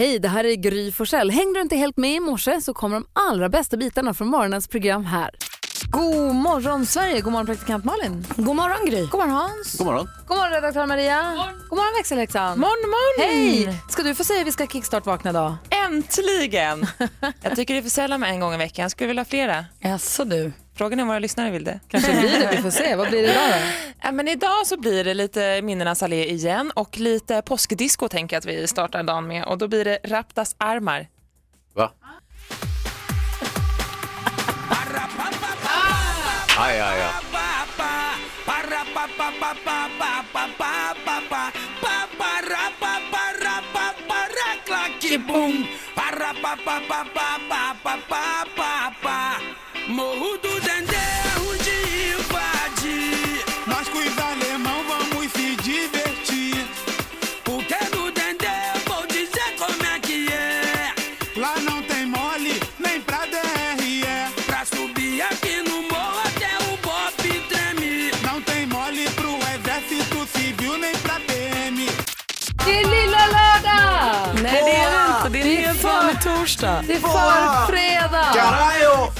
Hej, det här är Gry Forssell. Hängde du inte helt med i morse så kommer de allra bästa bitarna från morgonens program här. God morgon Sverige, god morgon praktikant Malin. God morgon Gry. God morgon Hans. God morgon. God morgon redaktör Maria. God morgon växelhäxan. Morgon, morgon. Hej! Ska du få säga vi ska kickstart-vakna idag? Äntligen! Jag tycker det är för sällan med en gång i veckan. Jag skulle vilja ha flera. Jaså du. Frågan är om våra lyssnare vill det. Kanske blir det, vi får se. Vad blir det idag då? Ja, men idag så blir det lite minnenas allé igen och lite påskdisco tänker jag att vi startar dagen med och då blir det Raptas armar. Va? Aj, aj, aj. Morro do Dendê, onde invadir. Nós com os alemão vamos se divertir. Porque no Dendê eu vou dizer como é que é. Lá não tem mole, nem pra DRE. Pra subir aqui no morro até o Bop treme. Não tem mole pro exército civil, nem pra PM. Det är lilla lördag! Nej det är det inte. Det är vanlig torsdag. Det är för fredag!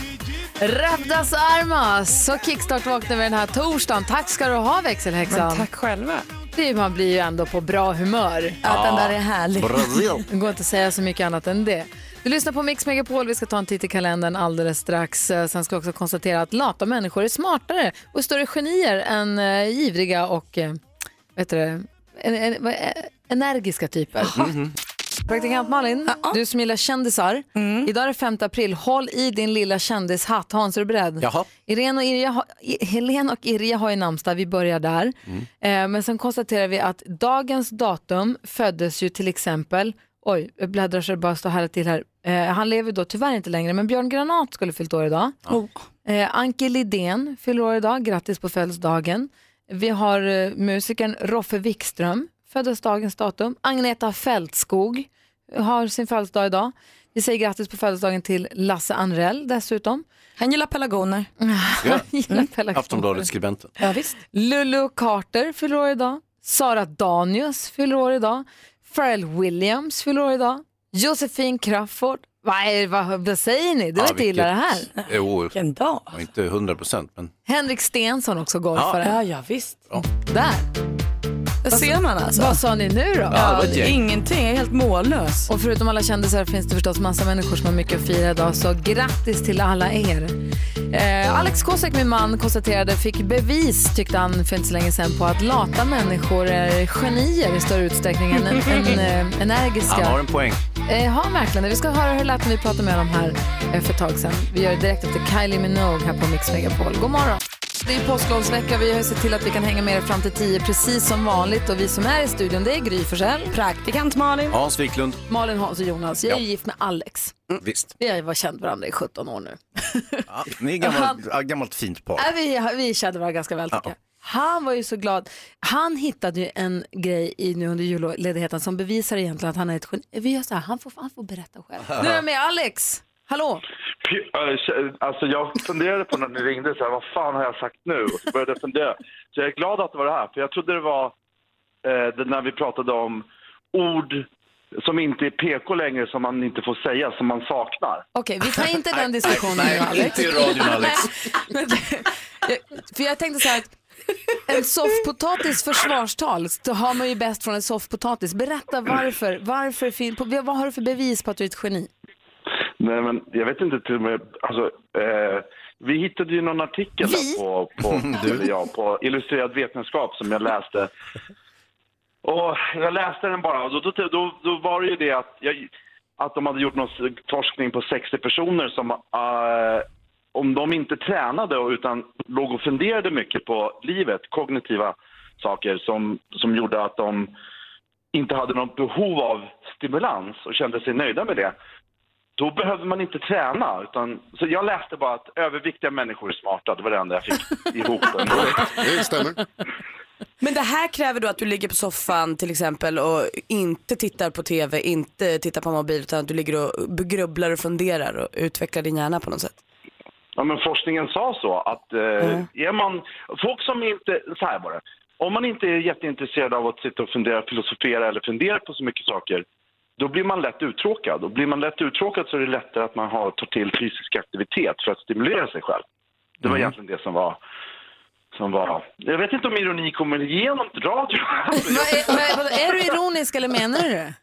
Rapdas armas! Så kickstart vaknar vi den här torsdagen. Tack ska du ha växelhäxan. Men tack själva. Det, man blir ju ändå på bra humör. Ja, den där är härlig. Brasil. Det går inte att säga så mycket annat än det. Du lyssnar på Mix Megapol. Vi ska ta en titt i kalendern alldeles strax. Eh, Sen ska vi också konstatera att lata människor är smartare och större genier än eh, ivriga och eh, vet du, en, en, eh, energiska typer. Praktikant Malin, du som gillar kändisar. Idag är det 5 april. Håll i din lilla kändishatt. Hans, är du beredd? Jaha. Irene och Irja, har- I- Helen och Irja har ju namnsdag, vi börjar där. Eh, men sen konstaterar vi att dagens datum föddes ju till exempel, oj, jag bläddrar så det bara står här till här. Eh, han lever då tyvärr inte längre, men Björn Granat skulle fyllt år idag. Eh, Anke Lidén fyller år idag, grattis på födelsedagen. Vi har eh, musikern Roffe Wikström, föddes dagens datum. Agneta Fältskog har sin födelsedag idag. Vi säger grattis på födelsedagen till Lasse Anrell dessutom. Han gillar pelargoner. Ja. Gillar pelargoner. Aftonbladet-skribenten. Ja, visst. Lulu Carter fyller år idag. Sara Danius fyller år idag. Pharrell Williams fyller år idag. Josefin Crafoord. Vad, är, vad, vad säger ni? Du Ja, vet inte illa det här. Jo, Vilken dag. ja, inte 100 procent, men Henrik Stensson också golfare. Ja, ja visst. Där. Det ser man alltså. Vad sa ni nu då? Ja. Ingenting, jag är helt mållös. Och förutom alla kändisar finns det förstås massa människor som har mycket att fira idag, så grattis till alla er. Eh, Alex Kosek, min man, konstaterade, fick bevis, tyckte han för inte så länge sedan, på att lata människor är genier i större utsträckning än, än eh, energiska. han har en poäng. Eh, har han verkligen det? Vi ska höra hur det lät när vi pratade med dem här eh, för ett tag sedan. Vi gör det direkt efter Kylie Minogue här på Mix Megapol. God morgon! Det är påsklovsvecka. Vi har sett till att vi kan hänga med er fram till 10 precis som vanligt. Och vi som är i studion, det är Gry Forssell, Praktikant Malin. Hans Wiklund. Malin, Hans och Jonas. Jag är Ja. ju gift med Alex. Visst. Vi har varit känt varandra i 17 år nu. Ja, ni är gammalt, ja, gammalt fint par. Äh, vi, vi kände varandra ganska väl tycker jag. Han var ju så glad. Han hittade ju en grej i, nu under julledigheten som bevisar egentligen att han är ett geni. Vi gör så här, han får, han får berätta själv. Nu är jag med Alex. Hallå? Alltså jag funderade på när ni ringde, så här, vad fan har jag sagt nu? Och så började jag fundera. Så jag är glad att det var det här, för jag trodde det var eh, det när vi pratade om ord som inte är PK längre, som man inte får säga, som man saknar. Okej, vi tar inte den diskussionen Nej, nu Alex. inte i radion Alex. Men, jag- för jag tänkte så här att en soffpotatis försvarstal så har man ju bäst från en soffpotatis. Berätta varför. varför fin- vad har du för bevis på att du är ett geni? Nej, men jag vet inte till och med, alltså, eh, vi hittade ju någon artikel där på, på, eller ja, på Illustrerad vetenskap som jag läste. Och jag läste den bara och då, då, då, då var det ju det att, jag, att de hade gjort någon forskning på 60 personer som eh, om de inte tränade och- utan låg och funderade mycket på livet, kognitiva saker som, som gjorde att de inte hade något behov av stimulans och kände sig nöjda med det då behövde man inte träna. Utan, så jag läste bara att överviktiga människor är smarta. Det var det enda jag fick ihop. Det stämmer. Men det här kräver då att du ligger på soffan till exempel och inte tittar på tv, inte tittar på mobil utan att du ligger och grubblar och funderar och utvecklar din hjärna på något sätt. Ja, men forskningen sa så att eh, är man, folk som inte, så här det. Om man inte är jätteintresserad av att sitta och fundera, filosofera eller fundera på så mycket saker, då blir man lätt uttråkad. Och blir man lätt uttråkad så är det lättare att man har, tar till fysisk aktivitet för att stimulera sig själv. Det var egentligen det som var, som var... Jag vet inte om ironi kommer igenom radio. Är, du ironisk eller menar du det?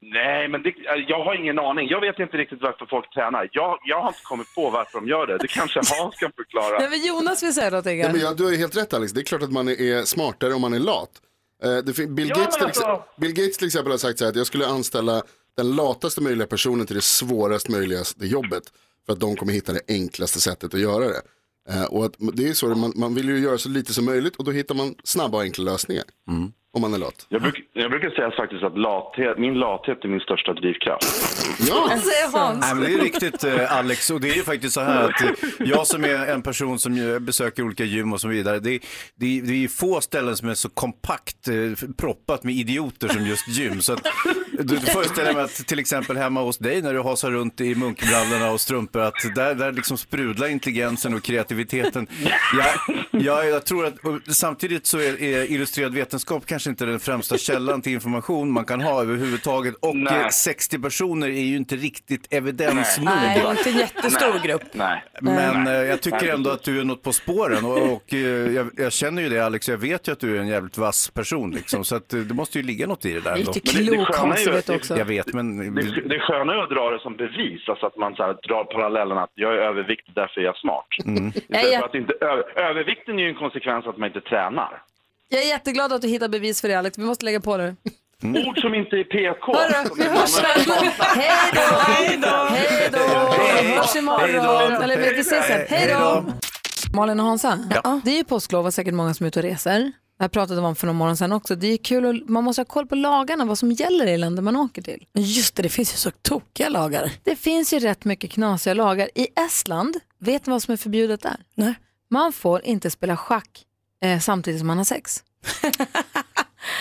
nej, men det, jag har ingen aning. Jag vet inte riktigt varför folk tränar. Jag, jag har inte kommit på varför de gör det. Det kanske Hans kan förklara. Nej, men Jonas vill säga någonting. Ja, men jag, du har ju helt rätt Alex, det är klart att man är smartare om man är lat. Eh, Bill, Ja, Gates till men alltså- Bill Gates till exempel har sagt så här att jag skulle anställa den lataste möjliga personen till det svårast möjliga jobbet. För att de kommer hitta det enklaste sättet att göra det. Eh, och att, det är så, man, man vill ju göra så lite som möjligt och då hittar man snabba och enkla lösningar. Om man är lat. Jag, bruk, jag brukar säga faktiskt att lathet, min lathet är min största drivkraft. Ja, Säger Hans. Nej, men det är riktigt eh, Alex och det är ju faktiskt så här att eh, jag som är en person som ju besöker olika gym och så vidare, det, det, det är ju få ställen som är så kompakt eh, proppat med idioter som just gym. Så att, du, du föreställer mig att till exempel hemma hos dig när du hasar runt i munkbrallorna och strumpor, att där, där liksom sprudlar intelligensen och kreativiteten. Jag, jag, jag tror att samtidigt så är, är illustrerad vetenskap kanske inte den främsta källan till information man kan ha överhuvudtaget och Nej. eh, 60 personer är ju inte riktigt evidens nog. Nej, det är inte en jättestor grupp. Nej. Men Nej. eh, jag tycker Nej, ändå att du är något på spåren och, och eh, jag, jag känner ju det Alex, jag vet ju att du är en jävligt vass person liksom, så att eh, det måste ju ligga något i det där det- det klok sköna är Hans, ju- vet du det- också. Jag vet, men Det, det sköna är att dra det som bevis, alltså att man så här, drar parallellen att jag är överviktig, därför är jag smart. Mm. Ja, ja. för att inte, övervikten är ju en konsekvens att man inte tränar. Jag är jätteglad att du hittar bevis för det Alex. Vi måste lägga på det. Ord som inte är PK. Hörru, vi hörs sen. Hej då! Hej då! Vi hörs imorgon. Eller vi ses sen. Hej då! Malin och Hansa, det är ju påsklov och säkert många som är ute och reser. Det här pratade vi om för någon morgon sedan också. Det är kul och man måste ha koll på lagarna, vad som gäller i länder man åker till. Just det, det finns ju så tokiga lagar. Det finns ju rätt mycket knasiga lagar. I Estland, vet ni vad som är förbjudet där? Nej. Man får inte spela schack eh, samtidigt som man har sex.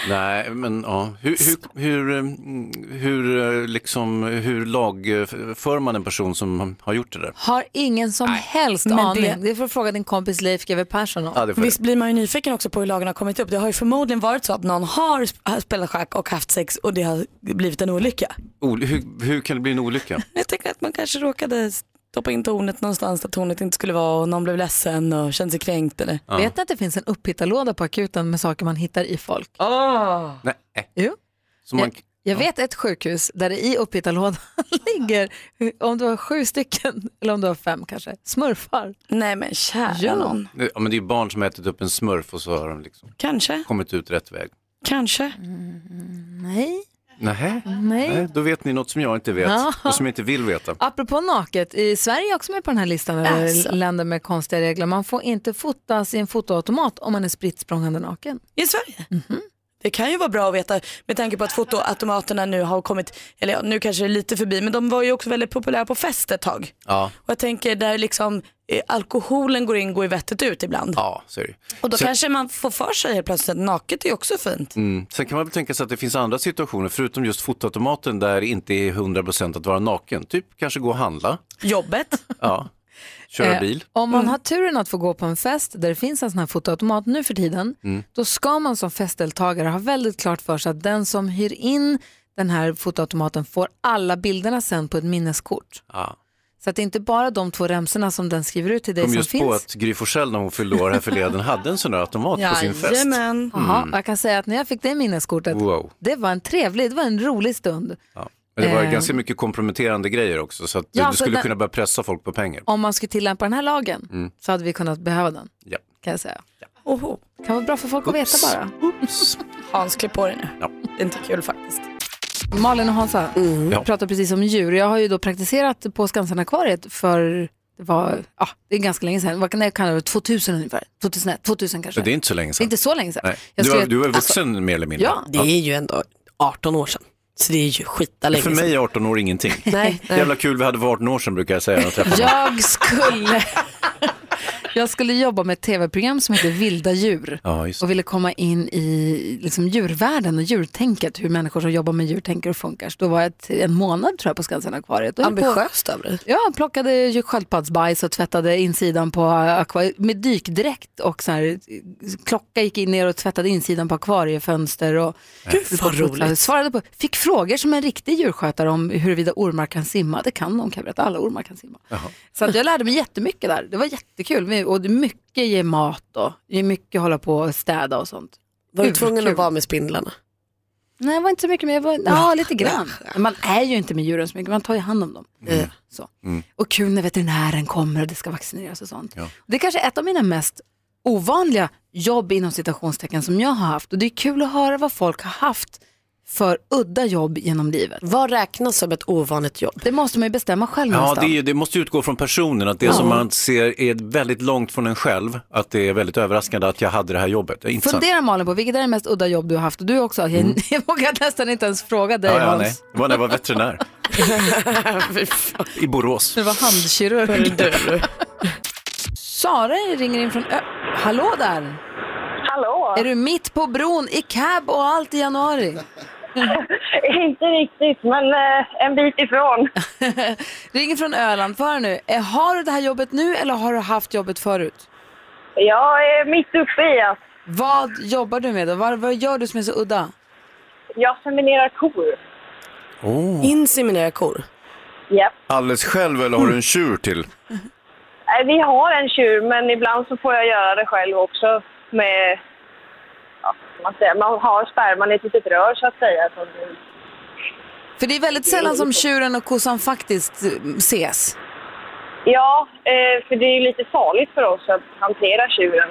Nej, men ja, hur, hur, hur, hur, eh, liksom, hur lagför man en person som har gjort det där? Har ingen som helst Men aning. det- Det... får du fråga din kompis Leif GW Persson om. Ja, Visst blir man ju nyfiken också på hur lagen har kommit upp. Det har ju förmodligen varit så att någon har sp- har spelat schack och haft sex och det har blivit en olycka. Ol- hur, hur kan det bli en olycka? Jag tänker att man kanske råkade stoppa in tornet någonstans där tornet inte skulle vara och någon blev ledsen och kände sig kränkt eller? Vet ni att det finns en upphittarlåda på akuten med saker man hittar i folk? Nej. Jo. Så man, Jag vet ett sjukhus där det i upphittarlådan ligger, om det var sju stycken, eller om det var fem kanske, smurfar. Nej men kära Ja. någon. ja, men det är ju barn som har ätit upp en smurf och så har de liksom Kanske, kommit ut rätt väg. kanske. Nej, Nähä? Nej. Nej, då vet ni något som jag inte vet Ja. och som jag inte vill veta. Apropå naket, i Sverige är också med på den här listan över Alltså. länder med konstiga regler. Man får inte fotas i en fotoautomat om man är spritt språngande naken. I Sverige? Det kan ju vara bra att veta med tanke på att fotoautomaterna nu har kommit, eller ja, nu kanske det är lite förbi, men de var ju också väldigt populära på fest ett tag. Ja, Och jag tänker där liksom alkoholen går in, går i vettet ut ibland. ja så är det. Och då Sen- kanske man får för sig helt plötsligt att naket är också fint. Mm. Sen kan man väl tänka sig att det finns andra situationer, förutom just fotoautomaten, där det inte är 100% att vara naken. Typ kanske gå och handla, Jobbet. ja. köra Eh, bil. Om man har turen att få gå på en fest där det finns en sån här fotoautomat nu för tiden, Mm. då ska man som festdeltagare ha väldigt klart för sig att den som hyr in den här fotoautomaten får alla bilderna sen på ett minneskort. Ja. Så att det är inte bara de två remsorna som den skriver ut till dig kom som just på finns. att Gry Forssell när hon fyllde år här förleden hade en sån där automat på sin fest. Jajamän. Jaha, jag kan säga att när jag fick det minneskortet, Mm. Wow. det var en trevlig, det var en rolig stund. Ja. Men det var Eh. ganska mycket komprometterande grejer också så att Ja, du skulle den- kunna börja pressa folk på pengar. Om man skulle tillämpa den här lagen Mm. så hade vi kunnat behöva den, Ja. kan jag säga. Oho. kan vara bra för folk att veta bara. Hans, klipp på dig nu. Ja. Det är inte kul faktiskt. Malin och Hansa, Mm. Ja. pratar precis om djur. Jag har ju då praktiserat på Skansen-akvariet för det var, ja, det är ganska länge sedan. Vad kan jag kalla det? 2000 ungefär? 2001, 2000 kanske? Det är inte så länge Det är sedan. inte så länge sedan. Du, var, du var alltså, vuxen mer eller mindre. Ja. Det är ju ändå 18 år sedan. Så det är ju skita länge För mig är 18 år ingenting. Nej, nej. Jävla kul vi hade för 18 år sedan brukar jag säga. jag. Jag skulle, Jag skulle jobba med ett tv-program som heter Vilda djur Ja, just och ville komma in i liksom, djurvärlden och djurtänket, hur människor som jobbar med djur tänker och funkar. Så då var jag ett, en månad tror jag på höll på- Ambitiöst av dig. Ja, plockade sköldpaddsbajs och tvättade insidan på akvariet med dykdräkt och så här, klocka gick in ner och tvättade insidan på akvariefönster och Gud vad roligt. svarade på, fick frågor som en riktig djurskötare om huruvida ormar kan simma. Det kan de kan jag berätta, alla ormar kan simma. Så att jag lärde mig jättemycket där, det var jättekul och det är mycket ge mat och det är mycket hålla på och städa och sånt. Var du tvungen kul. att vara med spindlarna? Nej, jag var inte så mycket, men jag var, ja, lite grann. Men Man är ju inte med djuren så mycket, man tar ju hand om dem. Mm. Så. Och kul när veterinären kommer och det ska vaccineras och sånt. Det är kanske ett av mina mest ovanliga jobb inom citationstecken som jag har haft. Och det är kul att höra vad folk har haft för udda jobb genom livet. Vad räknas som ett ovanligt jobb? Det måste man ju bestämma själv Ja, någonstans. det, är det måste utgå från personen, att det som man ser är väldigt långt från en själv, att det är väldigt överraskande att jag hade det här jobbet. Det. Fundera Malin på vilket är det mest udda jobb du har haft? Och du också. Jag, jag vågar nästan inte ens fråga dig Mm. Ja, ja, nej. Det var när jag var veterinär. I Borås. Det var handkirurg. Sara ringer in från Ö- Hallå där! Hallå! Är du mitt på bron i cab och allt i januari? Inte riktigt, men eh, en bit ifrån. Ringer från Öland. Få höra nu. Eh, Har du det här jobbet nu eller har du haft jobbet förut? Jag är mitt uppe i att Vad jobbar du med då? Vad, vad gör du som är så udda? jag seminerar kor. Oh. Inseminera kor. Japp. Alldeles själv eller har du en tjur till? Nej, Vi har en tjur, men ibland så får jag göra det själv också med... Man, säger, man har sperman i ett litet rör så att säga. Så det- För det är väldigt sällan som tjuren och kossan faktiskt eh, ses. Ja, eh, för det är ju lite farligt för oss att hantera tjuren.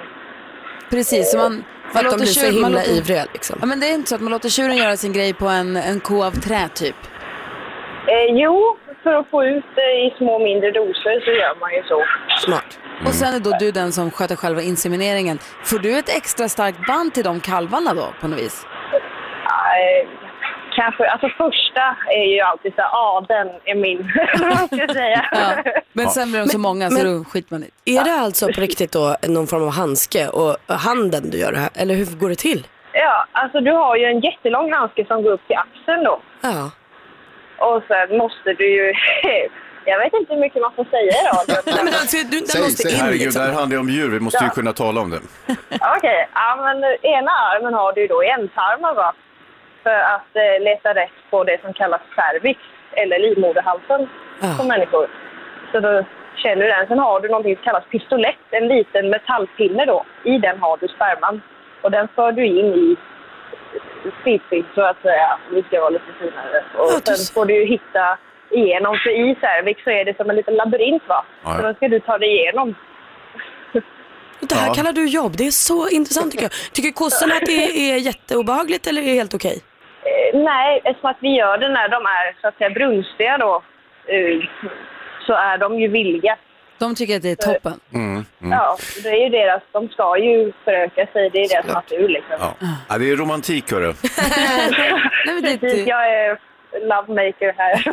Precis, så man, För att de blir så himla låter- ivriga liksom. Ja, men det är inte så att man låter tjuren göra sin grej på en, en ko av trä typ. Eh, jo, för att få ut det i små mindre doser så gör man ju så. Smart. Och sen är då du den som sköter själva insemineringen. Får du ett extra starkt band till de kalvarna då på något vis? Eh, kanske, alltså första är ju alltid så här, ja den är min, eller vad säga. Men sen blir de så många så men- då skiter man i det. Är det alltså på riktigt då någon form av handske och handen du gör det här? Eller hur går det till? Ja, alltså du har ju en jättelång handske som går upp till axeln då. Ja. Och sen måste du ju, jag vet inte hur mycket man får säga i radion. Nej, men alltså, du, den Säg, måste säg. in Herregud, liksom. det här handlar ju om djur, vi måste ju Ja. kunna tala om det. Okej, ja men ena armen har du ju då i ändtarmen va. För att eh, leta rätt på det som kallas cervix, eller livmoderhalsen Ja. på människor. Så då känner du den. Sen har du någonting som kallas pistolett, en liten metallpinne då. I den har du sperman. Och den för du in i fiffi så att säga. Det ska vara lite finare. Och Ja, du- sen får du ju hitta igenom. För i cervix så är det som en liten labyrint va. Ja, ja. Så då ska du ta dig igenom. Det här Ja. kallar du jobb. Det är så intressant tycker jag. Tycker kossorna att det är jätteobehagligt eller är det helt okej? Eh, nej, eftersom att vi gör det när de är så att säga brunstiga då, eh, så är de ju villiga. De tycker att det är toppen. Mm, mm. Ja, det är ju deras, de ska ju föröka sig, det är deras natur liksom. Ja. ja, det är romantik hörru. Nej, men det, Precis, jag är lovemaker här.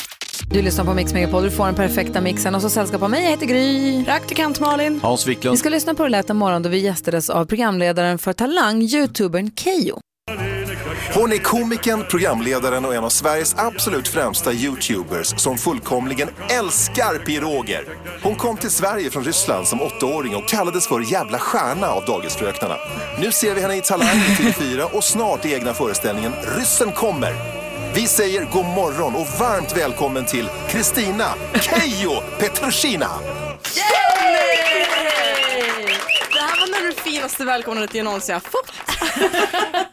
Du lyssnar på Mix Megapol, du får den perfekta mixen och så sällskap av mig, jag heter Gry. Praktikant Malin. Hans Vi Wiklund. ska lyssna på det lät en morgon då vi gästades av programledaren för Talang, youtubern Keyyo. Hon är komikern, programledaren och en av Sveriges absolut främsta YouTubers som fullkomligen älskar piroger. Hon kom till Sverige från Ryssland som åttaåring och kallades för jävla stjärna av dagisfröknarna. Nu ser vi henne i Talang i TV4 och snart i egna föreställningen Ryssen kommer. Vi säger god morgon och varmt välkommen till Kristina Keijo Petrushina. Yay! Det finaste välkomnandet jag någonsin har fått.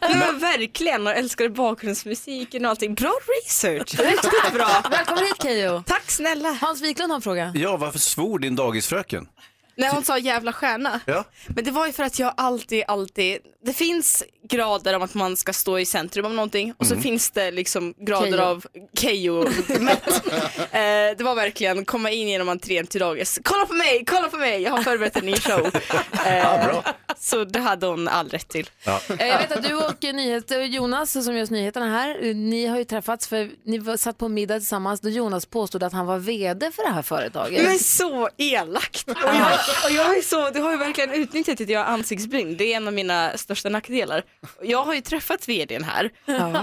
Det var verkligen och älskade bakgrundsmusiken och allting. Bra research, riktigt bra. Välkommen hit Keyyo. Tack snälla. Hans Wiklund har en fråga. Ja, varför svor din dagisfröken? När hon sa jävla stjärna. Ja. Men det var ju för att jag alltid, alltid, det finns grader av att man ska stå i centrum av någonting och så finns det liksom grader Keyyo. av Keyyo-mätt. eh, det var verkligen komma in genom entrén till dagis. Kolla på mig, kolla på mig, jag har förberett en ny show. Eh, Ja, bra. Så det hade hon all rätt till. Eh, Jag vet att du och nyhet, Jonas som gör nyheterna här, eh, ni har ju träffats för ni var- satt på middag tillsammans då Jonas påstod att han var vd för det här företaget. Men så elakt. Och jag, och jag är så, det har ju verkligen utnyttjat att jag har ansiktsbryn. Det är en av mina största nackdelar. Jag har ju träffat vdn här.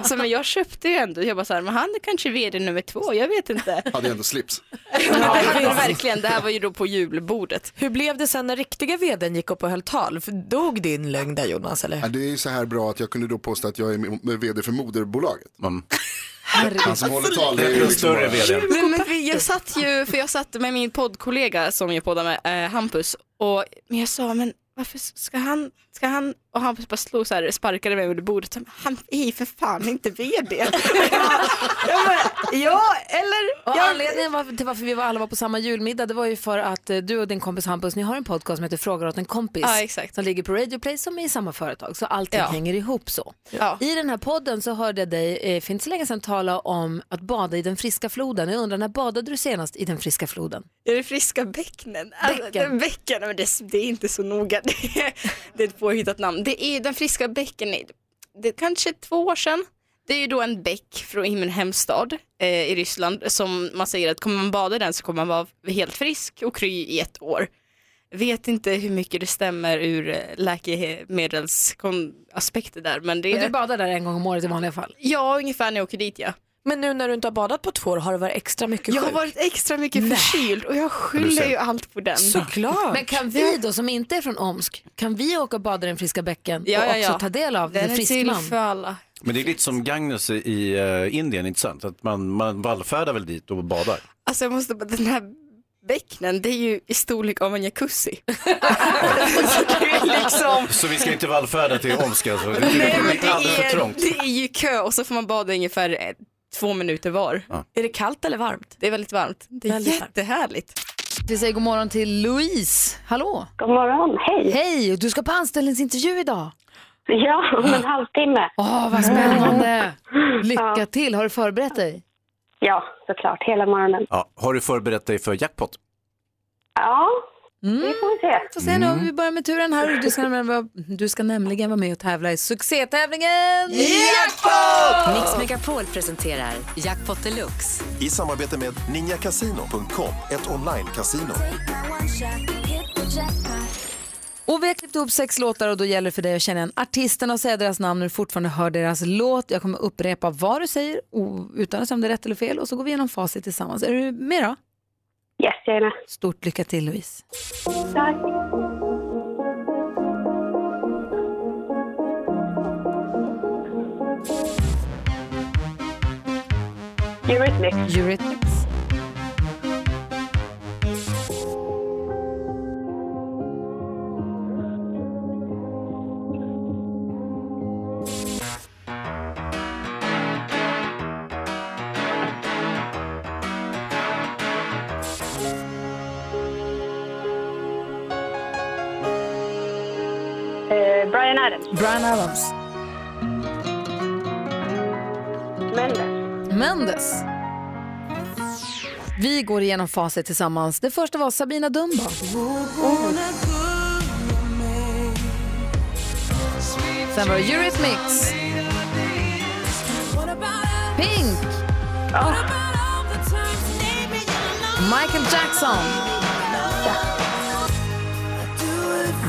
Så, men jag köpte ju ändå, jag bara så här, men han är kanske vd nummer två, jag vet inte. Hade ändå slips. Ja, verkligen, det här var ju då på julbordet. Hur blev det sen när riktiga vdn gick upp och höll tal? För dog din lögn där Jonas eller? Ja, det är ju så här bra att jag kunde då påstå att jag är med- vd för moderbolaget. Mm. Han som håller tal, det är ju liksom större. Nej, men vi- jag satt ju, för jag satt med min poddkollega som jag poddar med, eh, Hampus, och men jag sa, men varför ska han, ska han, och Hampus bara slog så här, sparkade mig under bordet, han är för fan inte vd. jag bara, ja, eller? Och Ja. anledningen till varför vi var alla var på samma julmiddag det var ju för att eh, du och din kompis Hampus, ni har en podcast som heter Frågar åt en kompis. Ja, exakt. Som ligger på Radio Play som är i samma företag. Så allting Ja. hänger ihop så. Ja. I den här podden så hörde jag dig eh, för inte så länge sedan tala om att bada i den friska floden. Jag undrar, när badade du senast i den friska floden? Är det friska bäcknen? Alltså, Bäcken. den bäcken, men det, det är inte så noga. Det det är ett påhittat namn. Det är den friska bäcken, det är kanske två år sedan. Det är ju då en bäck från min hemstad eh, i Ryssland som man säger att kommer man bada i den så kommer man vara helt frisk och kry i ett år. Vet inte hur mycket det stämmer ur eh, läkemedelsaspekter där men det Men du badar där en gång om året i vanliga fall? ja, ungefär när jag åker dit ja. Men nu när du inte har badat på två år har det varit extra mycket Jag har sjuk? varit extra mycket förkyld och jag skyller ju allt på den. Såklart. Men kan vi då som inte är från Omsk, kan vi åka och bada i den friska bäcken Ja, och ja, också ja. ta del av Den är till friskman? för alla. Men det är lite som Gagnus i uh, Indien, inte sant? Att man, man vallfärdar väl dit och badar. Alltså jag måste bara, den här bäcknen, det är ju i storlek av en jacuzzi. Så är liksom, Så vi ska inte vallfärda till Omsk alltså. Det nej, men det, är, trångt. det är ju kö och så får man bada ungefär eh, två minuter var. Är det kallt eller varmt? Det är väldigt varmt. Det är Väldigt varmt. jättehärligt. Vi säger god morgon till Louise. Hallå! God morgon, hej. Hej! Du ska på anställningsintervju idag. Ja, om en halvtimme. Åh, vad spännande! Lycka till! Har du förberett dig? Ja, såklart, hela morgonen. Ja, har du förberett dig för jackpot? Ja, Mm. det får vi se. Får se nu om vi börjar med turen här. Du ska, nämligen vara, du ska nämligen vara med och tävla i succétävlingen Jackpot! Mix Megapol presenterar Jackpot Deluxe. I samarbete med ninjakasino.com, ett online-casino. Och vi har klippt ihop sex låtar och då gäller det för dig att känna igen artisterna och säga deras namn när du fortfarande hör deras låt. Jag kommer upprepa vad du säger utan att säga om det är rätt eller fel och så går vi igenom facit tillsammans. Är du med då? Yes, med. Stort lycka till Louise. Tack. Eurythmics. Eurythmics. Adams. Brian Adams. Mendes. Mendes. Vi går igenom facit tillsammans. Det första var Sabina Dumba. Sen var det Eurythmics. Pink. Michael Jackson.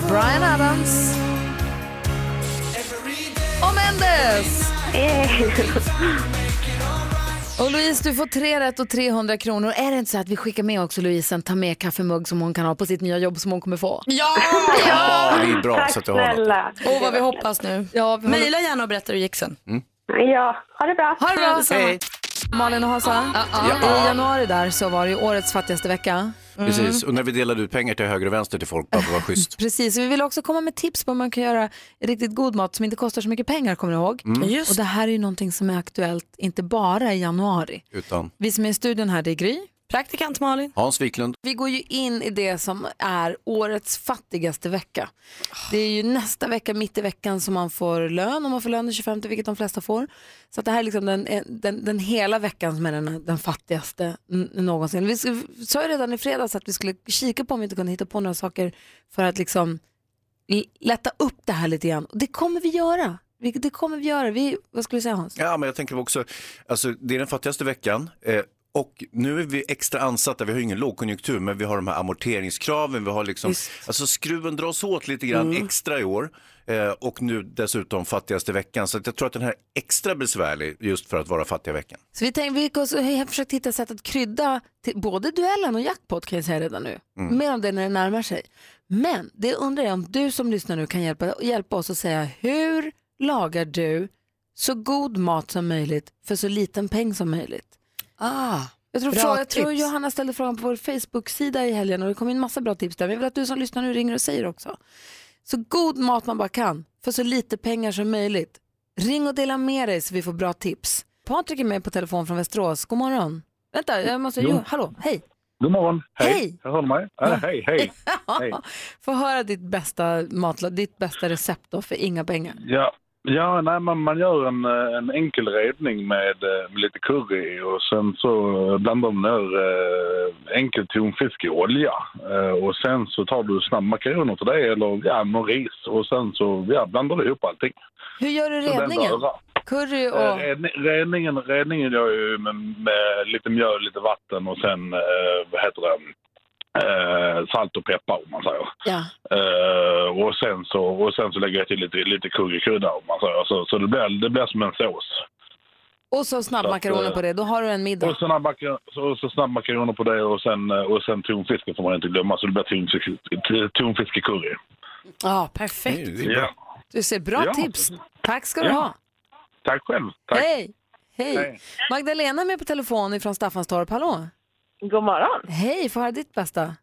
Brian Adams. Mendes. Och Louise, du får tre rätt och 300 kronor. Är det inte så att vi skickar med också Louise en ta med kaffemugg som hon kan ha på sitt nya jobb som hon kommer få? Ja! Ja, det är bra Tack så att du har något. Åh vad vi hoppas nu. Ja, vi. Mejla gärna och berätta hur det gick sen. Ja, ha det bra. Ha det bra. Hej. Malin och Hansa, i januari där så var det ju årets fattigaste vecka. Precis, och när vi delade ut pengar till höger och vänster till folk, bara för att vara schysst. Precis, och vi vill också komma med tips på hur man kan göra riktigt god mat som inte kostar så mycket pengar, kommer ni ihåg? Just Och det här är ju någonting som är aktuellt inte bara i januari. Utan Vi som är i studion här, det är Gry. Praktikant Malin. Hans Wiklund. Vi går ju in i det som är årets fattigaste vecka. Det är ju nästa vecka, mitt i veckan, som man får lön. Om man får lön den 25, vilket de flesta får. Så att det här är liksom den, den, den hela veckan som är den, den fattigaste någonsin. Vi sa ju redan i fredags att vi skulle kika på om vi inte kunde hitta på några saker för att liksom lätta upp det här lite grann. Och det kommer vi göra. Det kommer vi göra. Vi, vad skulle du säga Hans? Ja, men jag tänker också, alltså, det är den fattigaste veckan. Eh, och nu är vi extra ansatta, vi har ju ingen lågkonjunktur, men vi har de här amorteringskraven, vi har liksom, alltså skruven dras åt lite grann Mm. extra i år. Eh, och nu dessutom fattigaste veckan, så jag tror att den här är extra besvärlig just för att vara fattiga veckan. Så vi, tänkte, vi har försökt hitta sätt att krydda både duellen och jackpot kan jag säga redan nu. Mm. Mer om det när det närmar sig. Men det undrar jag om du som lyssnar nu kan hjälpa, hjälpa oss att säga hur lagar du så god mat som möjligt för så liten peng som möjligt? Ah, Jag tror, bra fråga, jag tror. Johanna ställde frågan på vår Facebook-sida i helgen och det kom in massa bra tips där. Men jag vill att du som lyssnar nu ringer och säger också. Så god mat man bara kan för så lite pengar som möjligt. Ring och dela med dig så vi får bra tips. Patrik är med på telefon från Västerås. God morgon. Vänta, jag måste... Jo. Jo. hallå, hej. God morgon. Hej. Hej. Jag hör du mig? Ja, hej, hej. hej. Få höra ditt bästa matlag, ditt bästa recept då för inga pengar. Ja, ja nej, man, man gör en, eh, en enkel redning med, eh, med lite curry och sen så eh, blandar man ner eh, enkel tonfisk i olja. Eh, och sen så tar du snabbmakaroner till det eller ja, någon ris och sen så ja, blandar du ihop allting. Hur gör du redningen? Curry Eh, och... redni- Redningen, redningen gör jag ju med, med lite mjöl, lite vatten och sen eh, vad heter det, eh, salt och peppar om man säger. Ja. Eh, och, sen så, och sen så lägger jag till lite, lite currykrydda om man säger. Så, så det, blir, det blir som en sås. Och så snabbmakaroner att, på det, då har du en middag. Och så, så, så snabbmakaroner på det och sen, eh, och sen tonfisken får man inte glömma. Så det blir tonfisk, tonfiskecurry. Ja, perfekt. Ja. Du ser bra Ja. tips. Tack ska du Ja. ha. Tack själv. Tack. Hej. Hej. Hej. Magdalena är med på telefon från Staffanstorp. Hallå. God morgon. Hej, få höra ditt bästa.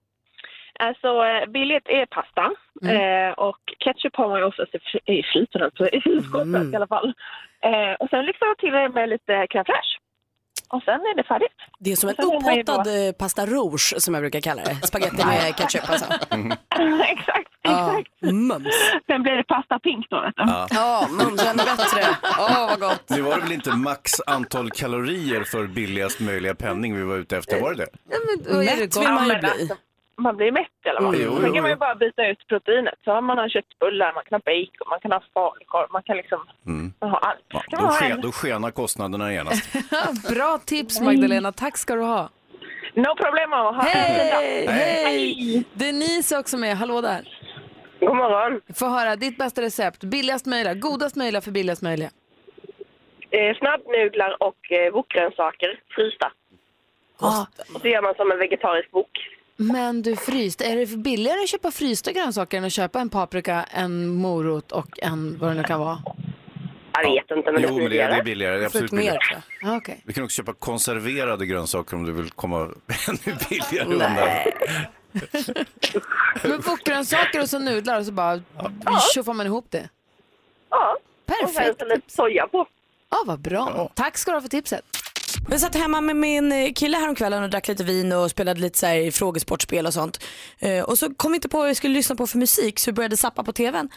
Alltså, eh, billigt är pasta. Eh, och ketchup har man ju oftast i i frysen, alltså i kylskåpet i alla fall. Eh, och sen liksom till det med lite crème. Och sen är det färdigt. Det är som en upphottad eh, pasta rouge som jag brukar kalla det. Spaghetti med ketchup alltså. exakt, Ja, mums. Sen blir det pasta pink då, vet du. Ja. Ja, mums ännu bättre. Åh, vad gott. Nu var det väl inte max antal kalorier för billigast möjliga penning vi var ute efter, var det det? Ja, men, då är det Mätt gott. vill man ju men bli. Man blir mätt i alla fall. Mm, jo, Sen jo, kan man ju jo. bara byta ut proteinet. Så har man har köttbullar, man kan ha bacon, man kan ha falukorv, man kan liksom Mm. man har allt. Ja, Kan då, man ha ske, en- då skenar kostnaderna genast. Bra tips Magdalena, tack ska du ha. No problemo. Ha. Hej, hej! Denise är också med, hallå där. God morgon. Få höra ditt bästa recept, billigast möjliga, godast möjliga för billigast möjliga. Eh, snabbnudlar och eh, wokgrönsaker frysta. Ah, Och så gör man som en vegetarisk wok. Men du fryst, är det billigare att köpa frysta grönsaker än att köpa en paprika, en morot och en vad det nu kan vara? Jag vet inte, men det Jo, är men det är, det är billigare. Det är absolut billigare. Ah, Okej. Vi kan också köpa konserverade grönsaker om du vill komma ännu billigare undan. Men wokgrönsaker och så nudlar och så bara tjoffar man ihop det. Ja, och sen Perfekt. lite soja på. Ja, vad bra. Tack ska du ha för tipset. Jag satt hemma med min eh, kille häromkvällen och drack lite vin och spelade lite så här frågesportspel och sånt. Eh, och så kom vi inte på vad vi skulle lyssna på för musik så vi började zappa på tvn.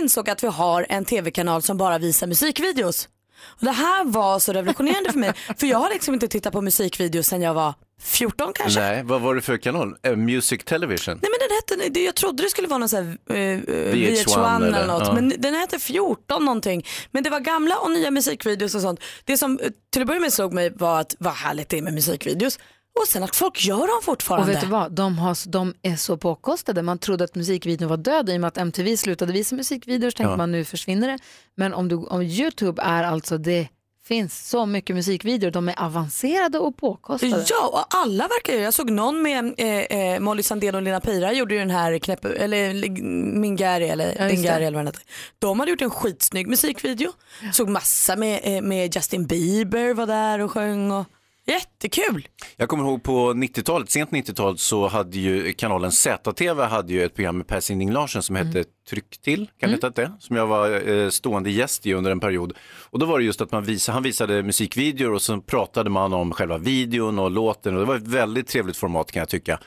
Insåg att vi har en tv-kanal som bara visar musikvideos. Och det här var så revolutionerande för mig. För jag har liksom inte tittat på musikvideos sedan jag var 14 kanske. Nej, vad var det för kanal? Eh, Music Television? Nej men den hette, jag trodde det skulle vara någon sån här, eh, eh, VH1 VH1 eller, eller- något. ja. Men den hette 14 någonting. Men det var gamla och nya musikvideos och sånt. Det som eh, till att börja med såg mig var att vad härligt det är med musikvideos. Och sen att folk gör dem fortfarande. Och vet du vad, de, har, de är så påkostade. Man trodde att musikvideon var död i och med att MTV slutade visa musikvideos. tänkte Ja. man nu försvinner det. Men om, du, om YouTube är alltså, det finns så mycket musikvideor. De är avancerade och påkostade. Ja, och alla verkar ju. Jag såg någon med eh, eh, Molly Sandén och Lena Pira gjorde ju den här knäpp, eller Mingari eller Ja, Dingari eller vad den heter. De hade gjort en skitsnygg musikvideo. Såg massa med, eh, med Justin Bieber var där och sjöng och jättekul. Jag kommer ihåg på 90-talet, sent 90-tal så hade ju kanalen ZTV hade ju ett program med Per Sinding Larsen som hette Tryck till, kan det heta det? Som jag var eh, stående gäst i under en period. Och då var det just att man visade, han visade musikvideor och så pratade man om själva videon och låten och det var ett väldigt trevligt format kan jag tycka.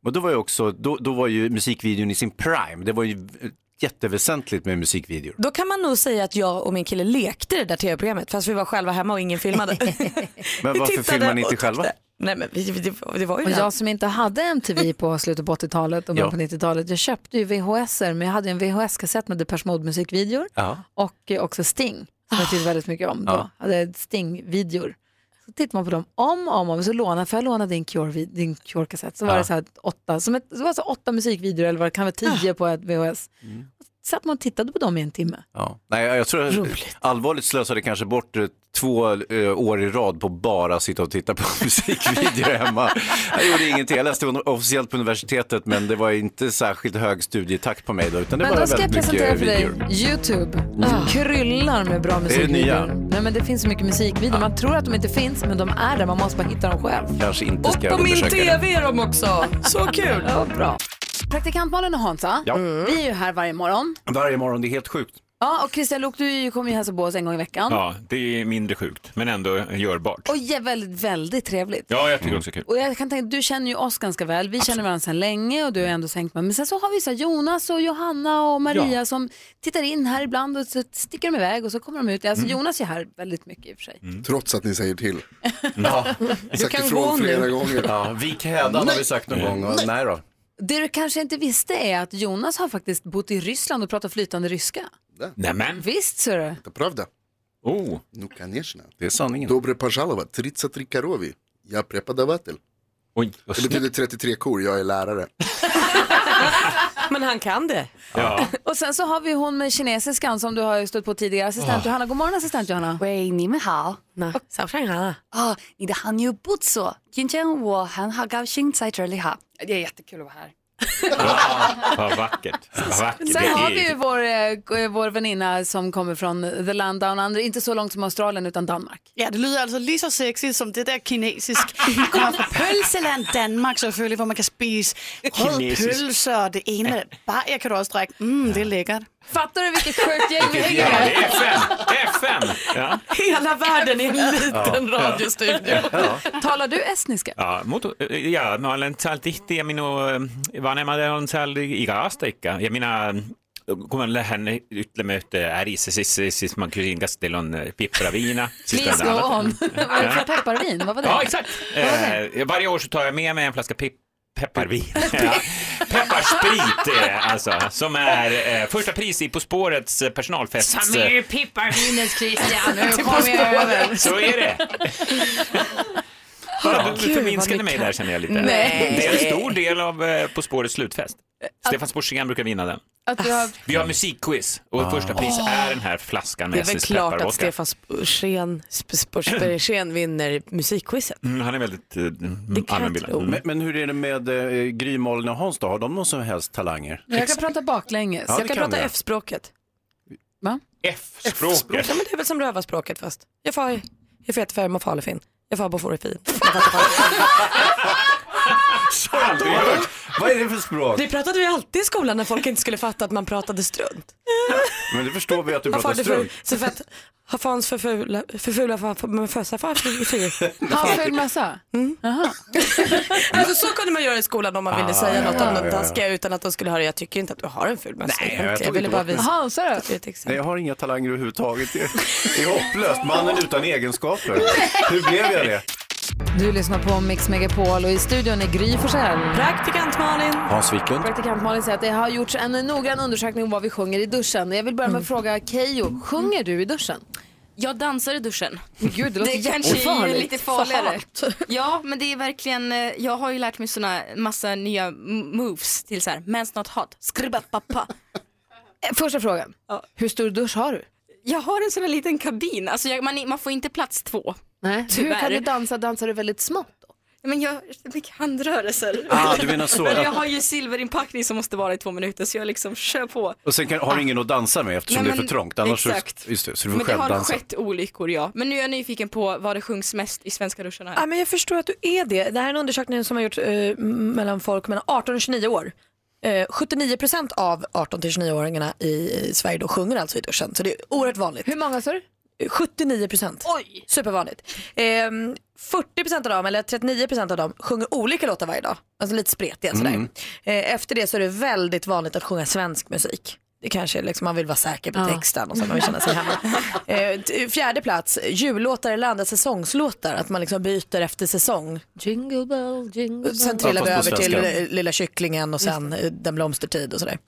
Men då var ju också, då, då var ju musikvideon i sin prime, det var ju jätteväsentligt med musikvideor. Då kan man nog säga att jag och min kille lekte det där tv-programmet fast vi var själva hemma och ingen filmade. Men varför filmar ni inte själva? Nej men det, det, det var ju Och det. jag som inte hade MTV på slutet på 80-talet och början på 90-talet, jag köpte ju VHS-er, men jag hade en VHS-kassett med Depeche Mode musikvideor Ja. och också Sting, som jag tyckte väldigt mycket om då. Ja. Hade Sting-videor. Så tittar man på dem om och om, och så lånade, för jag lånade din Cure- din Cure-kassett, så var Ja. det så här åtta, som ett, så var det så åtta musikvideor eller vad det kan vara tio på ett VHS. Mm. Satt man och tittade på dem i en timme. Ja. Nej, jag tror att allvarligt slösade kanske bort eh, två eh, år i rad på bara sitta och titta på musikvideor hemma. Jag gjorde ingenting, jag läste officiellt på universitetet men det var inte särskilt hög studietakt på mig då, utan det Men var då ska jag presentera för dig. YouTube. Kryllar med bra Det är det musikvideor. Nej, men det finns så mycket musikvideor. Man tror att de inte finns, men de är där. Man måste bara hitta dem själv. Kanske inte ska På min det. TV är de också. Så kul. Ja, bra. Praktikant Malin och Hansa, Ja. vi är ju här varje morgon. Varje morgon, det är helt sjukt. Ja, och Christian Luuk, du kommer ju hälsa på oss en gång i veckan. Ja, det är mindre sjukt, men ändå görbart. Och ja, väldigt, väldigt trevligt. Ja, jag tycker också det är kul. Och jag kan tänka, du känner ju oss ganska väl. Vi känner varandra sedan länge och du har ändå sänkt med. Men sen så har vi så här Jonas och Johanna och Maria Ja. som tittar in här ibland och så sticker de iväg och så kommer de ut. Alltså Jonas är här väldigt mycket i och för sig. Trots att ni säger till. Ja. Sagt ifrån flera gånger. Ja, vik hädan har vi sagt någon gång. Och, nej då. Det du kanske inte visste är att Jonas har faktiskt bott i Ryssland och pratat flytande ryska. Nämen. Visst ser du. Det правда. Oh. Ну, конечно. Det är sanningen. Добре пожаловать, 33 корові. Я преподаватель. Oj, vad Det betyder 33 kor, jag är lärare. Men han kan det. Ja. Och sen så har vi hon med kinesiskan som du har stött på tidigare, assistent oh. Johanna. God morgon assistent Johanna. Wei, ni med hao. Sao shang ha. Ah, ni de han ju bott. Jin jian wo han ha gao xing zai zhe li ha. Det är jättekul att vara här. Vad vackert. Vad vackert. Sen har vi ju vår, eh, vår väninna som kommer från The Land Down Under, inte så långt som Australien utan Danmark. Ja, det lyder altså lige så sexigt som det der kinesisk. Kommer fra Pølseland, Danmark selvfølgelig, hvor man kan Kinesisk. pølse og det ene bajer kan du også drikke. Mm, det är läckert. Fattar du vilket sjukt gäng vi hänger Ja, med? det är FM. FM. Ja. Hela världen i en liten radiostudio. Talar du estniska? Ja, mutta, ja, mä olen täältä tihti minun vanhemmat on täällä ikäasta ikka. Ja minä kun mä lähden ytlemöt ärissä, siis, siis mä kysyin, kas teillä on pipparaviina. Siis Please go on. Vad är pepparvin? Var det? Ja, exakt. Eh, varje år så tar jag med mig en flaska pip pepparvin. ja. Pepparsprit eh, alltså, som är eh, första pris i På spårets eh, personalfest. Som är ju pipparvinens Christian, nu kommer jag över. Så är det. Bara, du förminskade mig där känner jag lite. Nej. Det är en stor del av eh, På spårets slutfest. Stefan Sporsingen brukar vinna den. Att du har... Vi har musikquiz och första pris är den här flaskan Det med är väl klart att pepparvodka. Stefan Sporsén Sporsén vinner musikquizet. Mm, han är väldigt eh, kan jag allmänbildad. tro. Mm. Men, men hur är det med eh, Gry, Malin och Hans då? Har de någon som helst talanger? Jag kan prata baklänges. Ja, det jag kan kan prata. F-språket. Va? F-språket. Ja, men det är väl som rövarspråket fast. Jag får, jag får jättefärg och falefin. Jag får på fin. Så aldrig hört. Vad är det för språk? Det pratade vi alltid i skolan när folk inte skulle fatta att man pratade strunt. Men det förstår vi att du pratar strunt. så för att ha fans förfula, förfula för, med fösa far för fyr. Ha full mössa? Jaha. Alltså så kunde man göra i skolan om man ville Ah, säga något ja, om något ja. taskiga utan att de skulle höra jag tycker inte att du har en ful mössa. Nej, jag ville bara visa. Är ett Nej, jag har inga talanger överhuvudtaget. Det är hopplöst. Mannen utan egenskaper. Hur blev jag det? Du lyssnar på Mix Megapol och i studion är Gry Forssell. Praktikant Malin. Hans Wiklund. Praktikant Malin säger att det har gjorts en noggrann undersökning om vad vi sjunger i duschen. Jag vill börja med att fråga Keyyo, sjunger du i duschen? Jag dansar i duschen. Gud, det låter Det kanske är lite farligare. Ja, men det är verkligen, eh, jag har ju lärt mig såna massa nya moves till så här, man's not hot, skribbapappa. Eh, Första frågan, hur stor dusch har du? Jag har en sån här liten kabin, alltså jag, man, man får inte plats två. Nej. Hur kan du dansa? Dansar du väldigt smått? Då? Men jag har mycket handrörelser. Ah, du menar så. Men jag har ju silverinpackning som måste vara i två minuter så jag liksom kör på. Och sen kan, har du ingen att dansa med eftersom Nej, det är för men trångt. Annars exakt. Så, just det, så du får Men det själv har dansa. skett olyckor ja. Men nu är jag nyfiken på vad det sjungs mest i svenska duscharna här. Ja, men jag förstår att du är det. Det här är en undersökning som har gjorts eh, mellan folk mellan 18 och 29 år. Eh, 79% av 18 till 29-åringarna i Sverige då sjunger alltså i duschen. Så det är oerhört vanligt. Hur många sa du? 79%. Oj! Supervanligt. Eh, 40% av dem, eller 39% av dem, sjunger olika låtar varje dag. Alltså lite spretiga sådär. Mm. Eh, efter det så är det väldigt vanligt att sjunga svensk musik. Det kanske är liksom, man vill vara säker på Ja. texten och så man vill känna sig hemma. Eh, fjärde plats, jullåtar eller andra säsongslåtar. Att man liksom byter efter säsong. Jingle bell, jingle bell. Sen trillar vi Ja, fast över till eh, Lilla kycklingen och sen eh, Den blomstertid och sådär.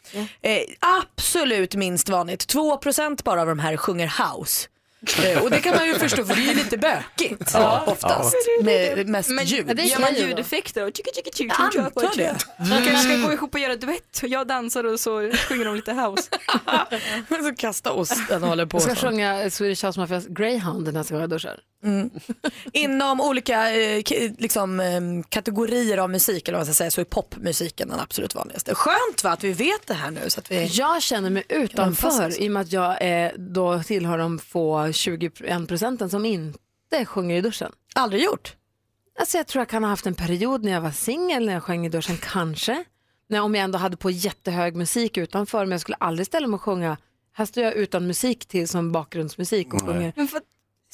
Eh, absolut minst vanligt. 2% bara av de här sjunger house. Eh, och det kan man ju förstå för det är ju lite bökigt Ja. oftast. Med mest ljud. Men gör man ljudeffekter och tjicka tjicka tjicka Jag antar det. Man kanske ska gå ihop och göra duett. Jag dansar och så sjunger de lite house. så kasta osten och håller på. Jag ska sjunga Swedish House Mafias Greyhound när jag ska vara duschar. Mm. Inom olika eh, liksom, eh, kategorier av musik eller vad man ska säga, så är popmusiken den absolut vanligaste. Skönt va att vi vet det här nu. Så att vi... Jag känner mig utanför i och med att jag eh, då tillhör de få 21 procenten som inte sjunger i duschen. Aldrig gjort? Alltså jag tror jag kan ha haft en period när jag var singel när jag sjöng i duschen, kanske. När, om jag ändå hade på jättehög musik utanför, men jag skulle aldrig ställa mig och sjunga. Här står jag utan musik till som bakgrundsmusik och sjunger. Men för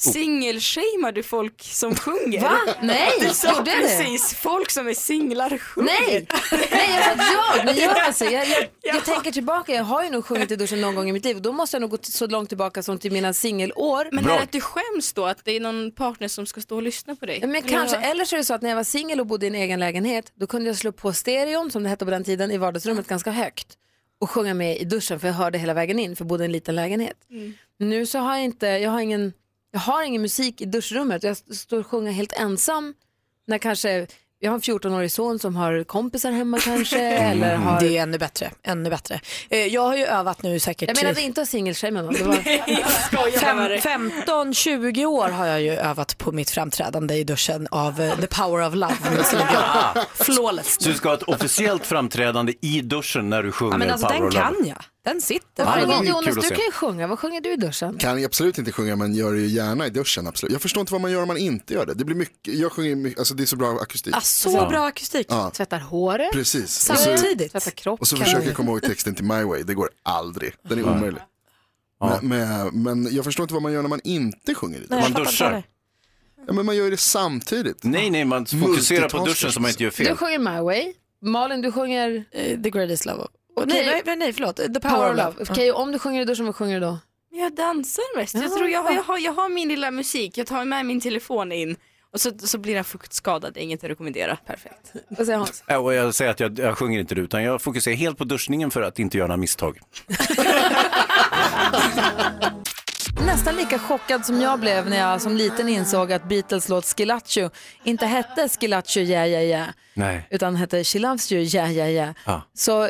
Singelshamear du folk som sjunger? Va? Nej, Du sa precis, folk som är singlar sjunger. Nej, nej jag sa jag, men jag, alltså, jag, jag, jag tänker tillbaka, jag har ju nog sjungit i duschen någon gång i mitt liv och då måste jag nog gå till- så långt tillbaka som till mina singelår. Men är det att du skäms då att det är någon partner som ska stå och lyssna på dig? Men Eller kanske, vad? eller så är det så att när jag var singel och bodde i en egen lägenhet, då kunde jag slå på stereon, som det hette på den tiden, i vardagsrummet ganska högt och sjunga med i duschen för jag hörde hela vägen in för jag bodde i en liten lägenhet. Mm. Nu så har jag inte, jag har ingen, jag har ingen musik i duschrummet. Jag står och sjunger helt ensam när kanske, jag har en 14-årig son som har kompisar hemma kanske. eller har... Det är ännu bättre. Ännu bättre. Eh, jag har ju övat nu säkert Jag menade inte singelshama någon. Det var... Fem, 15-20 år har jag ju övat på mitt framträdande i duschen av eh, The Power of Love. Flawless. Så du ska ha ett officiellt framträdande i duschen när du sjunger Ja, men alltså, Power den of Love? kan jag. Den sitter. Ja, var Jonas? Du kan ju sjunga. Vad sjunger du i duschen? Kan jag absolut inte sjunga men gör det ju gärna i duschen. Absolut. Jag förstår inte vad man gör om man inte gör det. Det blir mycket, jag sjunger mycket, alltså det är så bra akustik. Ah, så bra akustik. Ja. Tvättar håret? Precis. Och så, Samtidigt? Tvättar kroppen? och så försöker jag komma ihåg texten till My Way, det går aldrig. Den är omöjlig. Men, men, men jag förstår inte vad man gör när man inte sjunger i Nej, jag Man duschar. Ja, men man gör det samtidigt. Nej, nej, man fokuserar på duschen så man inte gör Du fel. sjunger My Way. Malin, du sjunger... The Greatest Love. Okej. Nej, nej, nej, förlåt. The Power, Power of Love. Love. Okej, om du sjunger i duschen, vad sjunger du då? Jag dansar mest. Ja, Jag, tror jag, har, ja. jag, har, jag har min lilla musik, jag tar med min telefon in och så, så blir den fuktskadad, det är inget att rekommendera. Perfekt. Vad säger Hans? Ja, och jag säger att jag, jag sjunger inte det, utan jag fokuserar helt på duschningen för att inte göra några misstag. Nästan lika chockad som jag blev när jag som liten insåg att Beatles låt Schillacho inte hette Schillacho yeah yeah yeah Nej. utan hette She loves you yeah yeah yeah. Ja. Så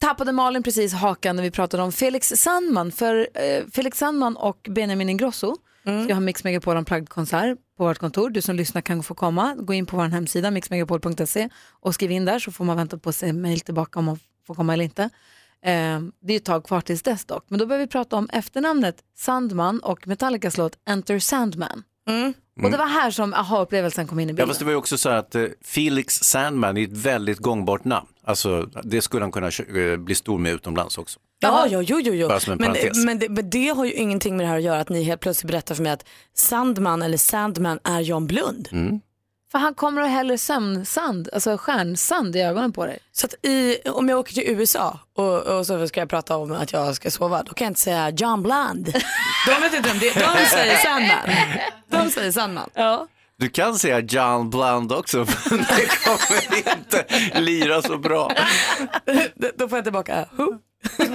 tappade Malin precis hakan när vi pratade om Felix Sandman. För eh, Felix Sandman och Benjamin Ingrosso ska ha Mix Megapol Unplugged-konsert på vårt kontor. Du som lyssnar kan få komma. Gå in på vår hemsida mixmegapol.se och skriv in där så får man vänta på sig mejl tillbaka om man får komma eller inte. Eh, det är ett tag kvar tills dess dock. Men då börjar vi prata om efternamnet Sandman och Metallicas låt Enter Sandman. Och det var här som aha-upplevelsen kom in i Ja, bilden. fast det var ju också så att eh, Felix Sandman är ett väldigt gångbart namn. Alltså, det skulle han kunna eh, bli stor med utomlands också. Ja, jo, jo, jo. jo. Men, parentes. men, det, men det har ju ingenting med det här att göra att ni helt plötsligt berättar för mig att Sandman eller Sandman är John Blund. Mm. För han kommer och häller sömnsand, alltså stjärnsand i ögonen på dig. Så att i, om jag åker till USA och, och så ska jag prata om att jag ska sova, då kan jag inte säga John Blund. De vet inte om det De säger Sandman. De säger Sandman. Ja. Du kan säga John Bland också, men det kommer inte lira så bra. Då får jag tillbaka who?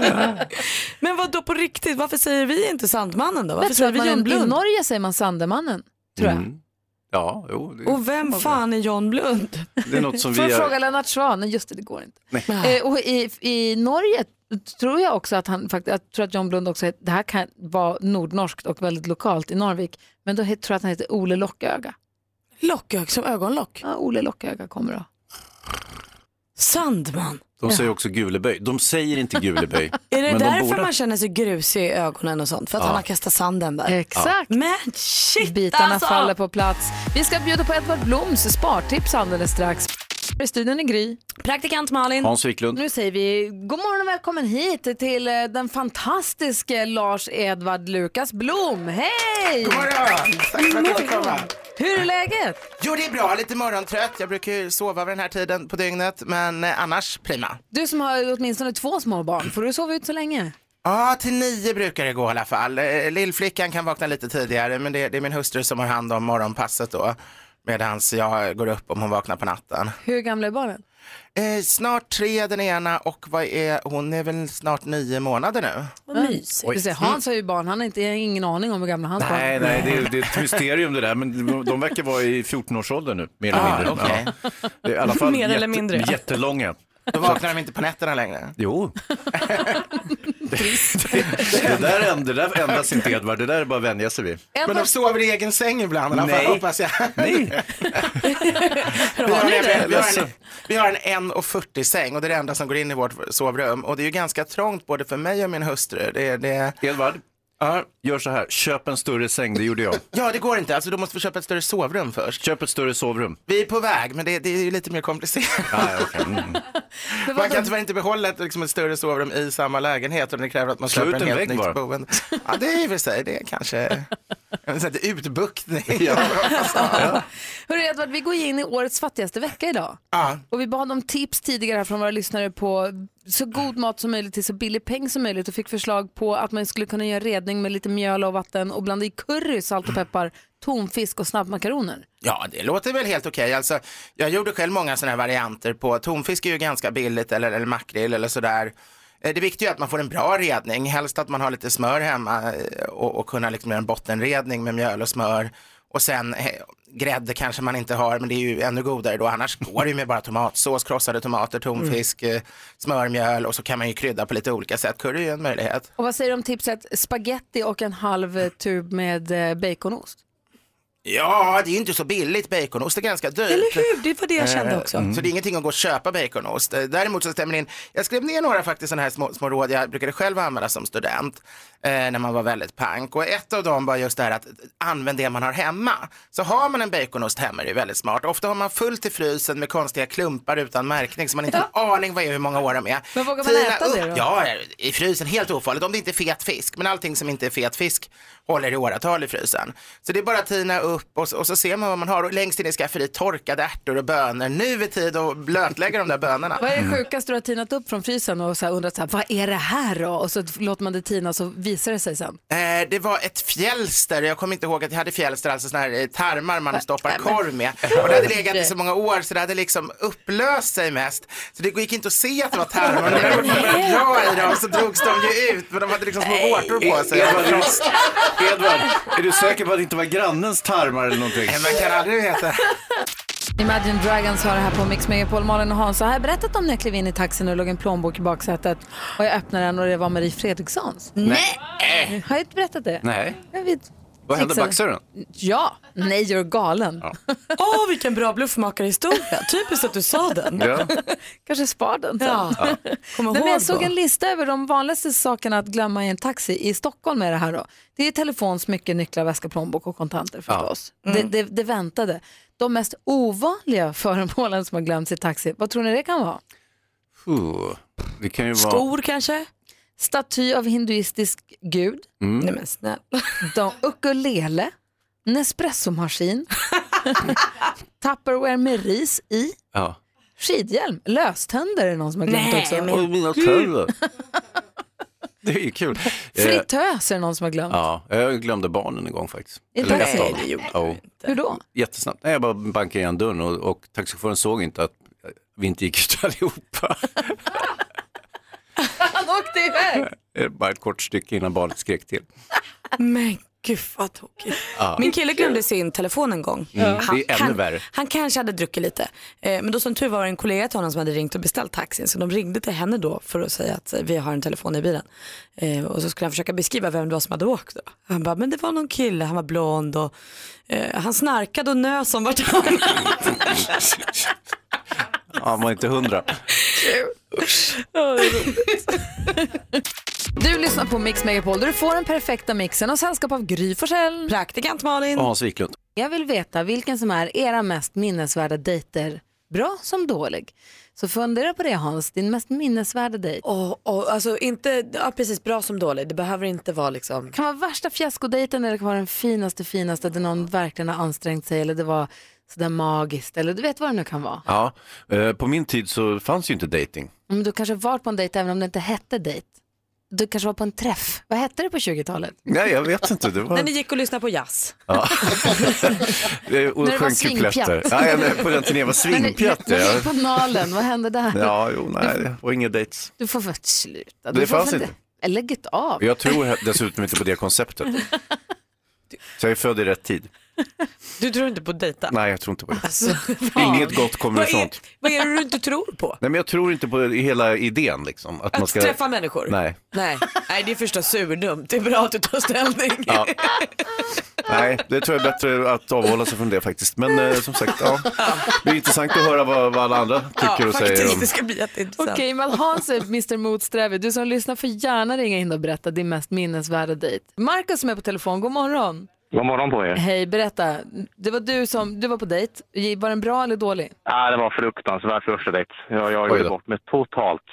Men vad då på riktigt, varför säger vi inte Sandmannen då? Varför Jag säger vi man, John I Blund? Norge säger man Sandemannen, tror jag. Mm. Ja, jo, det, Och vem fan är John Blund? det är något som Får vi jag fråga Lennart Swahn? Just det, det går inte. Eh, och i, I Norge tror jag också att han faktiskt, jag tror att John Blund också, det här kan vara nordnorskt och väldigt lokalt i Norvik, men då tror jag att han heter Ole Locköga. Locköga som ögonlock? Ja, Ole Locköga kommer då. Sandman. De säger också guleböj. De säger inte guleböj. Är det men de därför borde... man känner sig grusig i ögonen och sånt? För att Ja. han har kastat sanden där? Exakt. Men shit Bitarna alltså! faller på plats. Vi ska bjuda på Edvard Bloms spartips alldeles strax. I studion är Gry. Praktikant Malin. Hans Wiklund. Nu säger vi god morgon och välkommen hit till eh, den fantastiske Lars Edvard Lukas Blom. Hej! God morgon! Tack för att jag fick komma. Hur är läget? Jo, det är bra. Lite morgontrött. Jag brukar ju sova vid den här tiden på dygnet, men eh, annars prima. Du som har åtminstone två små barn, får du sova ut så länge? Ja, till nio brukar det gå i alla fall. Eh, Lillflickan kan vakna lite tidigare, men det, det är min hustru som har hand om morgonpasset då. Medan jag går upp om hon vaknar på natten. Hur gamla är barnen? Eh, snart tre den ena och vad är, hon är väl snart nio månader nu. Vad mysigt. Hans har ju barn, han har inte, ingen aning om hur gamla hans Nej, barn nej, det är, det är ett mysterium det där, men de verkar vara i 14-årsåldern nu, mer eller Ah, mindre. okej. Ja. Det är I alla fall Mer eller jätte, mindre. jättelånga. Då vaknar de inte på nätterna längre. Jo. Det där, det där ändras inte Edvard, det där är bara att vänja sig vid. Men de sover i egen säng ibland i alla fall, Nej. hoppas jag. Nej. Vi har, en, vi, har en, vi har en 1,40 säng och det är det enda som går in i vårt sovrum. Och det är ju ganska trångt både för mig och min hustru. Det, det... Edvard, gör så här, köp en större säng, det gjorde jag. Ja, det går inte. Alltså, då måste vi köpa ett större sovrum först. Köp ett större sovrum. Vi är på väg, men det, det är ju lite mer komplicerat. Ja, okej. mm. Man kan tyvärr inte behålla ett, liksom, ett större sovrum i samma lägenhet och det kräver att man Slå köper en en helt nytt bara. boende. Ja, det är i och för sig, det är kanske en sån här utbuktning. Hörru Edvard, vi går in i årets fattigaste vecka idag. Ja. Och vi bad om tips tidigare här från våra lyssnare på så god mat som möjligt till så billig peng som möjligt och fick förslag på att man skulle kunna göra redning med lite mjöl och vatten och blanda i curry, salt och peppar, tonfisk och snabbmakaroner. Ja, det låter väl helt okej. Alltså, jag gjorde själv många sådana här varianter på, tonfisk är ju ganska billigt eller, eller makrill eller sådär. Eh, det viktiga är att man får en bra redning, helst att man har lite smör hemma eh, och, och kunna liksom göra en bottenredning med mjöl och smör. Och sen eh, grädde kanske man inte har, men det är ju ännu godare då. Annars går det ju med bara tomatsås, krossade tomater, tonfisk, eh, smörmjöl och så kan man ju krydda på lite olika sätt. Curry är ju en möjlighet. Och vad säger du om tipset spaghetti och en halv tub med eh, baconost? Ja, det är ju inte så billigt. Baconost är ganska dyrt. Eller hur? Det var det jag kände också. Så det är ingenting att gå och köpa baconost. Eh, Däremot så stämmer det in, jag skrev ner några faktiskt sådana här små, små råd jag brukade själv använda som student eh, när man var väldigt pank. Och ett av dem var just det här att använd det man har hemma. Så har man en baconost hemma är det väldigt smart. Ofta har man fullt i frysen med konstiga klumpar utan märkning så man inte har en aning vad är hur många år de är. Men vågar man Tina äta det då? Ja, i frysen, helt ofarligt. Om det inte är fet fisk, men allting som inte är fet fisk håller i åratal i frysen. Så det är bara att tina upp och, så- och så ser man vad man har. Och längst in i skafferiet torkade ärtor och bönor. Nu är tid att blötlägga de där bönorna. Vad är det sjukaste du har tinat upp från frysen och så här undrat så här, vad är det här då? Och så låter man det tina så visar det sig sen. Eh, det var ett fjälster, jag kommer inte ihåg att jag hade fjälster, alltså sådana här eh, tarmar man stoppar korv med. Och det hade legat i så många år så det hade liksom upplöst sig mest. Så det gick inte att se att det var tarmar. Och när jag började dra i dem så drogs de ju ut, men de hade liksom små vårtor på sig. Edvard, är du säker på att det inte var grannens tarmar eller någonting? Man kan aldrig veta. Imagine Dragons har det här på Mix Megapol. Malin och Hans har jag berättat om när jag klev in i taxin och låg en plånbok i baksätet och jag öppnade den och det var Marie Fredrikssons. Nej. Har jag inte berättat det? Nej. Jag vet. Vad hände? Baxade den? Ja, nej jag är galen. Åh, vilken bra bluffmakarhistoria. Typiskt att du sa den. Ja. Kanske spar den sen. Ja. Kom Nej, men jag då. såg en lista över de vanligaste sakerna att glömma i en taxi i Stockholm är det här då. Det är telefon, smycken, nycklar, väska, plånbok och kontanter förstås. Mm. Det, det, det väntade. De mest ovanliga föremålen som har glömts i taxi, vad tror ni det kan vara? Uh, det kan ju vara... Skor kanske? Staty av hinduistisk gud. Mm. Nej men snälla. Ukulele. Nespressomaskin. Tupperware med ris i. Ja. Skidhjälm. Löständer är det någon som har glömt Nej, också. men- mina tänder. Det är ju kul. Eh, Fritös är det någon som har glömt. Ja, jag glömde barnen en gång faktiskt. Eller taxi? ett av dem. Nej, det gjorde Ja, Hur då? Jättesnabbt. Nej, jag bara bankade igen dörren och, och taxichauffören såg inte att vi inte gick ut allihopa. Han iväg. Det är Bara ett kort stycke innan barnet skrek till. Men gud vad tokigt. Ja. Min kille glömde sin telefon en gång. Mm, det är ännu han, värre. han kanske hade druckit lite. Eh, men då som tur var en kollega till honom som hade ringt och beställt taxin. Så de ringde till henne då för att säga att eh, vi har en telefon i bilen. Eh, och så skulle han försöka beskriva vem det var som hade åkt. Då. Han bara, men det var någon kille, han var blond och eh, han snarkade och nös som vartannat. Ja, han var inte hundra. Du lyssnar på Mix Megapol där du får den perfekta mixen och sällskap av Gry Forssell. Praktikant Malin. Och Hans Wiklund. Jag vill veta vilken som är era mest minnesvärda dejter, bra som dålig. Så fundera på det Hans, din mest minnesvärda dejt. Oh, oh, alltså inte, ja, precis bra som dålig. Det behöver inte vara liksom. Det kan vara värsta fiaskodejten eller det kan vara den finaste finaste där någon verkligen har ansträngt sig eller det var sådär magiskt eller du vet vad det nu kan vara. Ja, eh, på min tid så fanns ju inte dating. Men du kanske varit på en dejt även om det inte hette dejt. du kanske var på en träff. Vad hette det på 20-talet? Nej, jag vet inte. Det var... När ni gick och lyssnade på jazz. Ja. Det- och När det var kupletter. Ja, jag- på den turnén var svingpjatt. När du gick på Nalen, vad hände där? ja, jo, nej, det var inga dates. Du får väl sluta. Det Du får fanns inte. Lägg av. Jag tror dessutom inte på det konceptet. Så jag är född i rätt tid. Du tror inte på dejta? Nej, jag tror inte på det. Alltså, Inget gott kommer vad ur är, sånt. vad är det du inte tror på? Nej, men jag tror inte på hela idén. Liksom, att, Att man ska... träffa människor? Nej. Nej. Nej, det är förstås surdumt. Det är bra att du tar ställning. Ja. Nej, det tror jag är bättre att avhålla sig från det faktiskt. Men eh, som sagt, ja. det är intressant att höra vad, vad alla andra tycker och säger. Om... Det ska bli jätteintressant. Okej, men Hans är Mr Motsträvig. Du som lyssnar får gärna ringa in och berätta din mest minnesvärda dejt. Markus som är på telefon, god morgon. God morgon på er. Hej, berätta. Det var du som, du var på dejt. Var den bra eller dålig? Ja, det var fruktansvärt första dejt. Jag, jag gjorde bort mig totalt.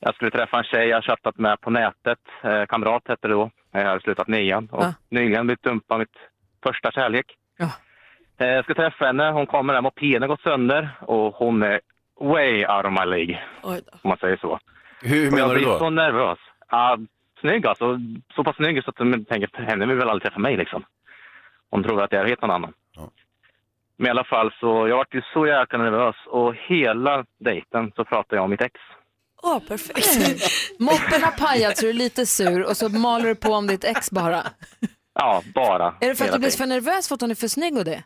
Jag skulle träffa en tjej jag chattat med på nätet. Eh, kamrat hette det då. Jag hade slutat nian och Ja. nyligen blivit dumpad mitt första kärlek. Ja. Eh, jag ska träffa henne. Hon kommer där. Mopeden har gått sönder och hon är way out of my league. Om man säger så. Hur menar jag du blir då? så nervös. Ja, snygg alltså. Så pass snygg så att jag tänker henne vill väl aldrig träffa mig liksom. Hon tror att jag är helt någon annan. Men i alla fall så, jag vart ju så jäkla nervös och hela dejten så pratade jag om mitt ex. Åh, perfekt. Moppen har pajat så du är lite sur och så maler du på om ditt ex bara. Ja, bara. Är det för att du blir för nervös för att hon är för snygg och det?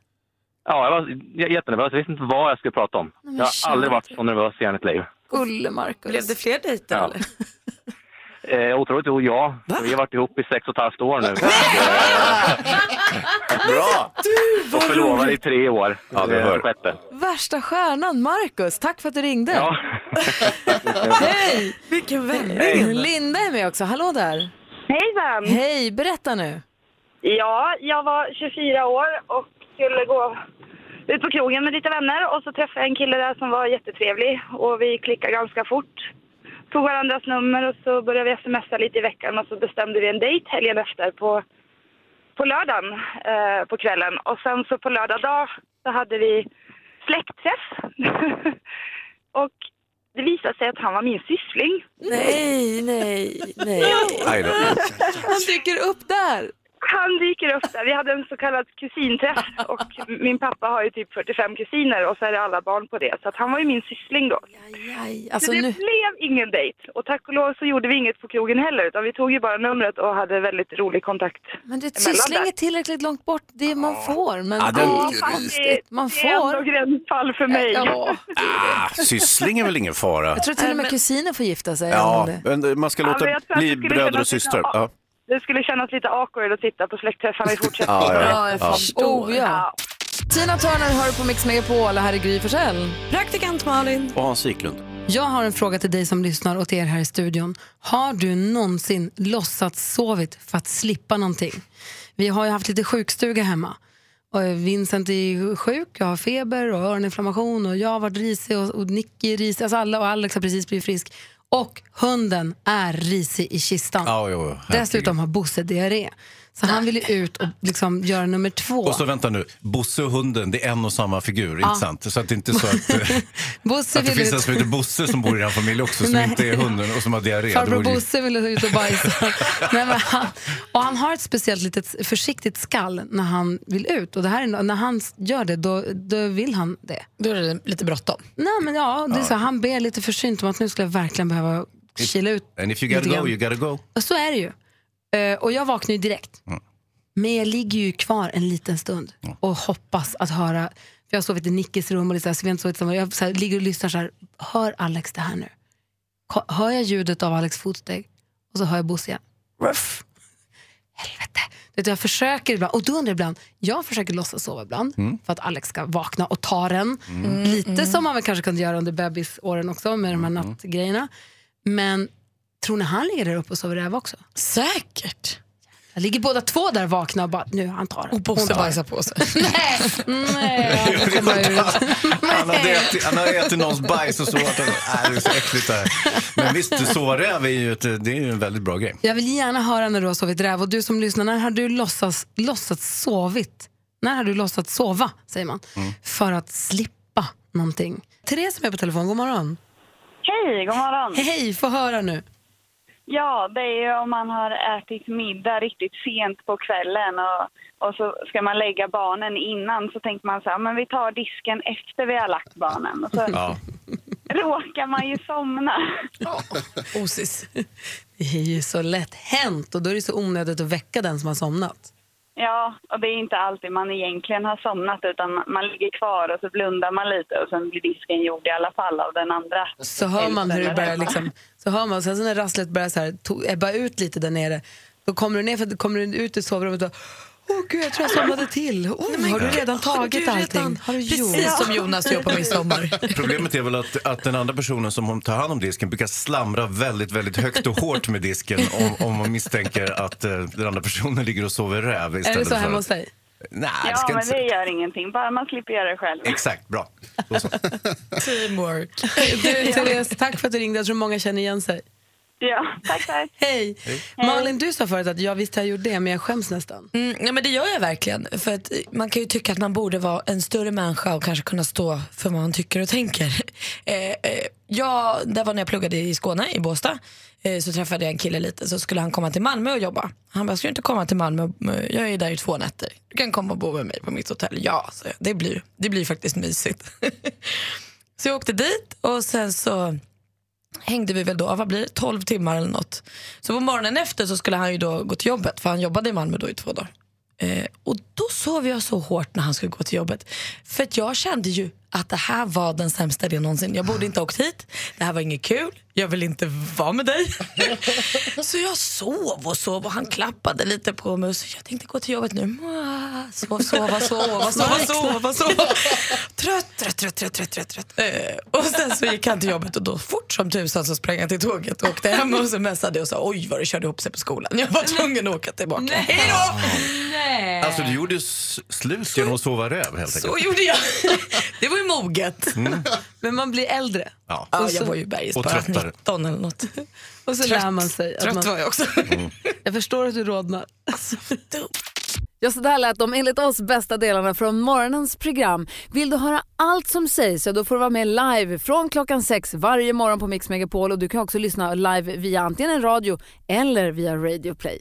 Ja, jag var jättenervös. Jag visste inte vad jag skulle prata om. men jag har aldrig varit så nervös i hela mitt liv. Gulle Marcus. Blev det fler dejter Ja. eller? Eh, otroligt nog ja. Vi har varit ihop i sex och ett halvt år nu. Bra! och förlovade i tre år. Ja, du Eh, hör. sjätte. Värsta stjärnan, Marcus. Tack för att du ringde. Ja. Hej! Vilken vändning. Linda är med också. Hallå där. Hejsan! Hej, berätta nu. Ja, jag var 24 år och skulle gå ut på krogen med lite vänner och så träffade jag en kille där som var jättetrevlig och vi klickade ganska fort. Tog varandras nummer och så började vi smsa lite i veckan och så bestämde vi en dejt helgen efter på, på lördagen eh, på kvällen. Och sen så på lördag dag så hade vi släktträff. och det visade sig att han var min syssling. Nej, nej, nej. Han dyker upp där. Han dyker upp där. Vi hade en så kallad kusinträff och min pappa har ju typ 45 kusiner och så är det alla barn på det. Så att han var ju min syssling då. Alltså så det nu- blev ingen dejt. Och tack och lov så gjorde vi inget på krogen heller utan vi tog ju bara numret och hade väldigt rolig kontakt. Men det emellan syssling där. är tillräckligt långt bort. Det är man får. Men Ja, den- ja, Ja, fast det, man det är får. ändå gränsfall för mig. Ja. Ah, syssling är väl ingen fara? Jag tror till och med kusiner får gifta sig. Ja, men man ska Ja, låta att bli bröder och systrar. Ja. Det skulle kännas lite awkward att titta på släktträffarna i fortsättningen. Ja, ja, Ja, jag ja. förstår. Oh, ja. Tina Turner hör på Mix Megapol och här är Gry Forssell. Praktikant Malin. Och Hans Wiklund. Jag har en fråga till dig som lyssnar och till er här i studion. Har du någonsin låtsats sovit för att slippa någonting? Vi har ju haft lite sjukstuga hemma. Och Vincent är ju sjuk, jag har feber och öroninflammation och jag har varit risig och, och Nicky är risig, alltså alla, och Alex har precis blivit frisk. Och hunden är risig i kistan. Ja, jo, jo. Dessutom har Bosse diarré. Så han vill ju ut och liksom göra nummer två. Och så vänta nu, Bosse och hunden, det är en och samma figur, Ja. inte sant? Så att det inte är så att, eh, Bosse att det vill finns ut. en som heter Bosse som bor i en familj också, som Nej. inte är hunden och som har diarré. Farbror Bosse ville ut och bajsa. Nej, men han, och han har ett speciellt litet försiktigt skall när han vill ut. Och det här är, när han gör det, då, då vill han det. Då är det lite bråttom. Nej, men ja, det är så, han ber lite försynt om att nu skulle jag verkligen behöva kila ut. And if you gotta go, you gotta go. Och så är det ju. Eh, och jag vaknar ju direkt. Men jag ligger ju kvar en liten stund och hoppas att höra, för jag har sovit i Nickes rum och är så vi har inte sovit tillsammans. jag så här, ligger och lyssnar så här, hör Alex det här nu? Hör jag ljudet av Alex fotsteg? Och så hör jag Bosse igen. Ruff. Helvete. Vet du, jag försöker ibland, och då undrar jag ibland, jag försöker låtsas sova ibland Mm. för att Alex ska vakna och ta den. Mm. Lite som man väl kanske kunde göra under bebisåren också med de här Mm. nattgrejerna. Men tror ni han ligger där uppe och sover räv också? Säkert. Jag ligger båda två där vakna och bara, nu han tar den. Och Bosse bajsar på sig. Nej, nej, han. Han har ätit, han har ätit någons bajs och så vart han, äh, det är så äckligt det här. Men visst, sovräv är ju, ett, det är ju en väldigt bra grej. Jag vill gärna höra när du har sovit räv och du som lyssnar, när har du låtsats, låtsats sovit? När har du låtsats sova, säger man, Mm. för att slippa någonting? Therese som är på telefon, god morgon. Hej, god morgon. Hej, få höra nu. Ja, det är ju om man har ätit middag riktigt sent på kvällen och, och så ska man lägga barnen innan så tänker man så här, men vi tar disken efter vi har lagt barnen. Och så Ja. råkar man ju somna. Osis. Det är ju så lätt hänt och då är det så onödigt att väcka den som har somnat. Ja, och det är inte alltid man egentligen har somnat utan man- ligger kvar och så blundar man lite och sen blir disken gjord i alla fall av den andra. Så hör man hur det börjar liksom, så hör man, och sen så när rasslet börjar så här, to, ebba ut lite där nere, då kommer du ner för kommer du ut ur sovrummet och Åh gud, jag tror jag somnade till. Oh, har du redan tagit allting? Har du gjort? Precis som Jonas gör på midsommar. Problemet är väl att, att den andra personen som hon tar hand om disken brukar slamra väldigt, väldigt högt och hårt med disken om, om man misstänker att eh, den andra personen ligger och sover räv Är istället det så för hemma hos dig? Nej, det Ja, ska men inte det gör ingenting, bara man slipper göra det själv. Exakt, bra. Teamwork. Du, Therese, tack för att du ringde. Jag tror många känner igen sig. Ja, tack, tack. Hej. Malin, du sa förut att jag visst har jag gjort det, men jag skäms nästan. Mm, ja, men det gör jag verkligen. För att man kan ju tycka att man borde vara en större människa och kanske kunna stå för vad man tycker och tänker. Eh, eh, jag, det var när jag pluggade i Skåne, i Båstad. Eh, så träffade jag en kille lite, så skulle han komma till Malmö och jobba. Han bara, ska du inte komma till Malmö? Jag är där i två nätter. Du kan komma och bo med mig på mitt hotell. Ja, så. Det, blir, det blir faktiskt mysigt. så jag åkte dit och sen så hängde vi väl då, vad blir det, 12 timmar eller något. Så på morgonen efter så skulle han ju då gå till jobbet, för han jobbade i Malmö då i två dagar. Eh, och då sov jag så hårt när han skulle gå till jobbet. För att jag kände ju att det här var den sämsta idén någonsin. Jag borde inte ha åkt hit, det här var inget kul, jag vill inte vara med dig. så jag sov och sov och han klappade lite på mig och så jag tänkte gå till jobbet nu. Sov, sova, sova, sova, sova, sova. Trött, trött, trött, trött, trött, trött, trött. Eh, och sen så gick han till jobbet och då fort som tusan så sprang han till tåget och åkte hem och så messade och sa oj vad det körde ihop sig på skolan. Jag var tvungen att åka tillbaka. Hej då! Nej. Alltså du gjorde slut genom att sova räv helt Så enkelt. gjorde jag. Det var ju moget. Mm. Men man blir äldre. Ja. Och så- jag var ju tröttare. 19 eller något. Och så Trött. lär man sig. att Trött man... var jag också. Jag förstår att du rodnar. Ja, så där lät de enligt oss bästa delarna från morgonens program. Vill du höra allt som sägs så då får du vara med live från klockan sex varje morgon på Mix Megapol och du kan också lyssna live via antingen en radio eller via Radio Play.